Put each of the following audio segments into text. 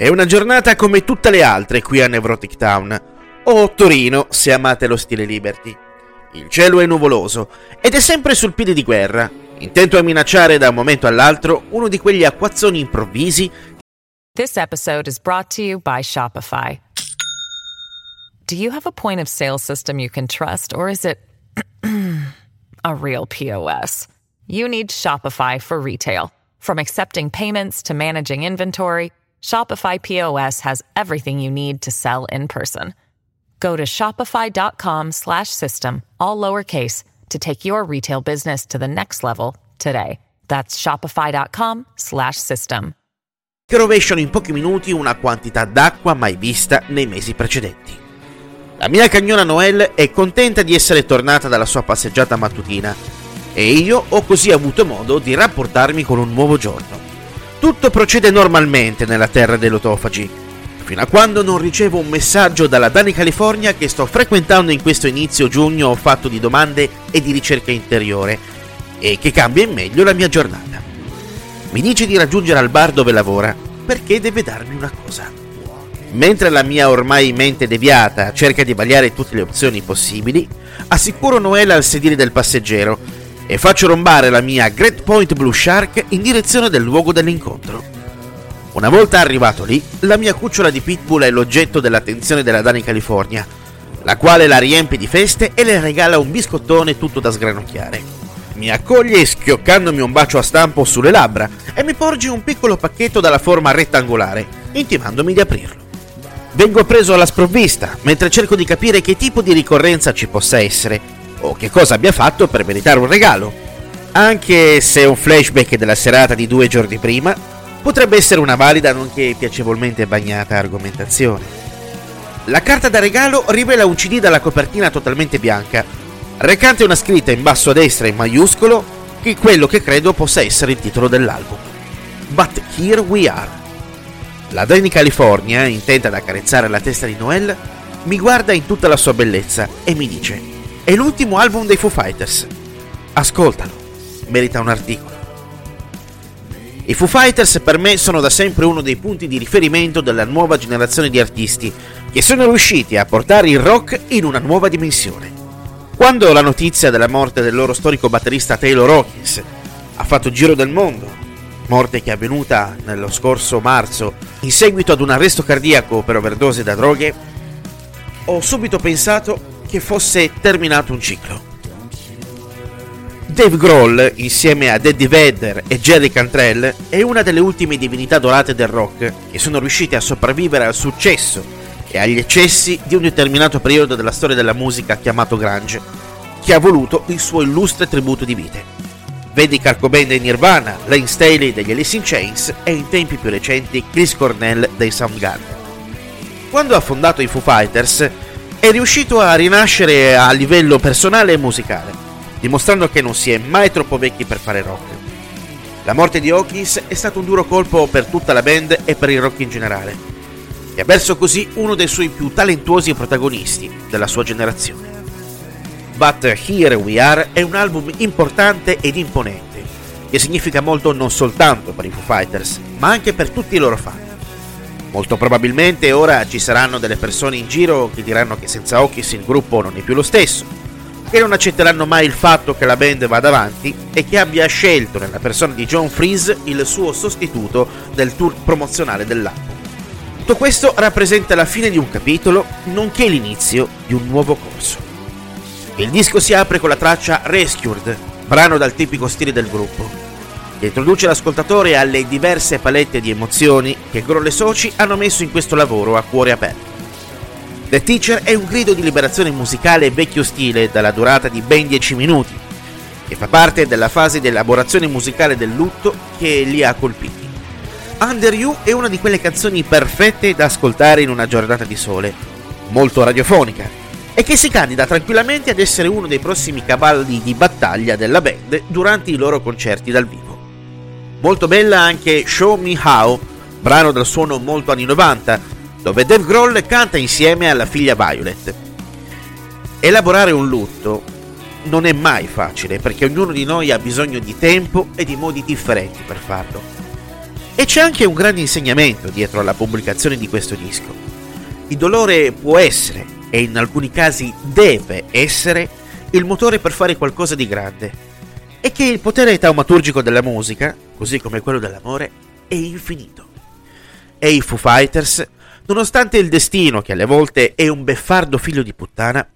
È una giornata come tutte le altre qui a Nevrotic Town, o Torino se amate lo stile Liberty. Il cielo è nuvoloso ed è sempre sul piede di guerra, intento a minacciare da un momento all'altro uno di quegli acquazzoni improvvisi. This episode is brought to you by Shopify. Do you have a point of sale system you can trust, or is it a real POS? You need Shopify for retail. From accepting payments to managing inventory, Shopify POS has everything you need to sell in person. Go to shopify.com slash system, all lowercase, to take your retail business to the next level today. That's shopify.com slash system. che rovesciano in pochi minuti una quantità d'acqua mai vista nei mesi precedenti. La mia cagnona Noel è contenta di essere tornata dalla sua passeggiata mattutina e io ho così avuto modo di rapportarmi con un nuovo giorno. Tutto procede normalmente nella terra dei lotofagi, fino a quando non ricevo un messaggio dalla Dani California che sto frequentando in questo inizio giugno fatto di domande e di ricerca interiore e che cambia in meglio la mia giornata. Mi dice di raggiungere al bar dove lavora perché deve darmi una cosa. Mentre la mia ormai mente deviata cerca di vagliare tutte le opzioni possibili, assicuro Noella al sedile del passeggero e faccio rombare la mia Great Point Blue Shark in direzione del luogo dell'incontro. Una volta arrivato lì, la mia cucciola di pitbull è l'oggetto dell'attenzione della Dani California, la quale la riempie di feste e le regala un biscottone tutto da sgranocchiare. Mi accoglie schioccandomi un bacio a stampo sulle labbra e mi porge un piccolo pacchetto dalla forma rettangolare, intimandomi di aprirlo. Vengo preso alla sprovvista mentre cerco di capire che tipo di ricorrenza ci possa essere o che cosa abbia fatto per meritare un regalo. Anche se un flashback della serata di due giorni prima potrebbe essere una valida nonché piacevolmente bagnata argomentazione. La carta da regalo rivela un CD dalla copertina totalmente bianca, recante una scritta in basso a destra in maiuscolo che quello che credo possa essere il titolo dell'album. But Here We Are. La Danny California, intenta ad accarezzare la testa di Noel, mi guarda in tutta la sua bellezza e mi dice: È l'ultimo album dei Foo Fighters. Ascoltalo, merita un articolo. I Foo Fighters per me sono da sempre uno dei punti di riferimento della nuova generazione di artisti che sono riusciti a portare il rock in una nuova dimensione. Quando la notizia della morte del loro storico batterista Taylor Hawkins ha fatto giro del mondo, morte che è avvenuta nello scorso marzo in seguito ad un arresto cardiaco per overdose da droghe, ho subito pensato che fosse terminato un ciclo. Dave Grohl, insieme ad Eddie Vedder e Jerry Cantrell, è una delle ultime divinità dorate del rock che sono riuscite a sopravvivere al successo e agli eccessi di un determinato periodo della storia della musica chiamato Grunge, che ha voluto il suo illustre tributo di vite. Vedi Kurt Cobain dei Nirvana, Lane Staley degli Alice in Chains e in tempi più recenti Chris Cornell dei Soundgarden. Quando ha fondato i Foo Fighters è riuscito a rinascere a livello personale e musicale, dimostrando che non si è mai troppo vecchi per fare rock. La morte di Hawkins è stato un duro colpo per tutta la band e per il rock in generale e ha perso così uno dei suoi più talentuosi protagonisti della sua generazione. But Here We Are è un album importante ed imponente, che significa molto non soltanto per i Foo Fighters, ma anche per tutti i loro fan. Molto probabilmente ora ci saranno delle persone in giro che diranno che senza Hawkins il gruppo non è più lo stesso, che non accetteranno mai il fatto che la band vada avanti e che abbia scelto nella persona di John Freeze il suo sostituto del tour promozionale dell'album. Tutto questo rappresenta la fine di un capitolo, nonché l'inizio di un nuovo corso. Il disco si apre con la traccia Rescued, brano dal tipico stile del gruppo, che introduce l'ascoltatore alle diverse palette di emozioni che Grolle Soci hanno messo in questo lavoro a cuore aperto. The Teacher è un grido di liberazione musicale vecchio stile dalla durata di ben 10 minuti, che fa parte della fase di elaborazione musicale del lutto che li ha colpiti. Under You è una di quelle canzoni perfette da ascoltare in una giornata di sole, molto radiofonica, e che si candida tranquillamente ad essere uno dei prossimi cavalli di battaglia della band durante i loro concerti dal vivo. Molto bella anche Show Me How, brano dal suono molto anni 90, dove Dave Grohl canta insieme alla figlia Violet. Elaborare un lutto non è mai facile perché ognuno di noi ha bisogno di tempo e di modi differenti per farlo. E c'è anche un grande insegnamento dietro alla pubblicazione di questo disco. Il dolore può essere, e in alcuni casi deve essere, il motore per fare qualcosa di grande. E che il potere taumaturgico della musica, così come quello dell'amore, è infinito. E i Foo Fighters, nonostante il destino che alle volte è un beffardo figlio di puttana,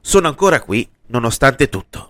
sono ancora qui nonostante tutto.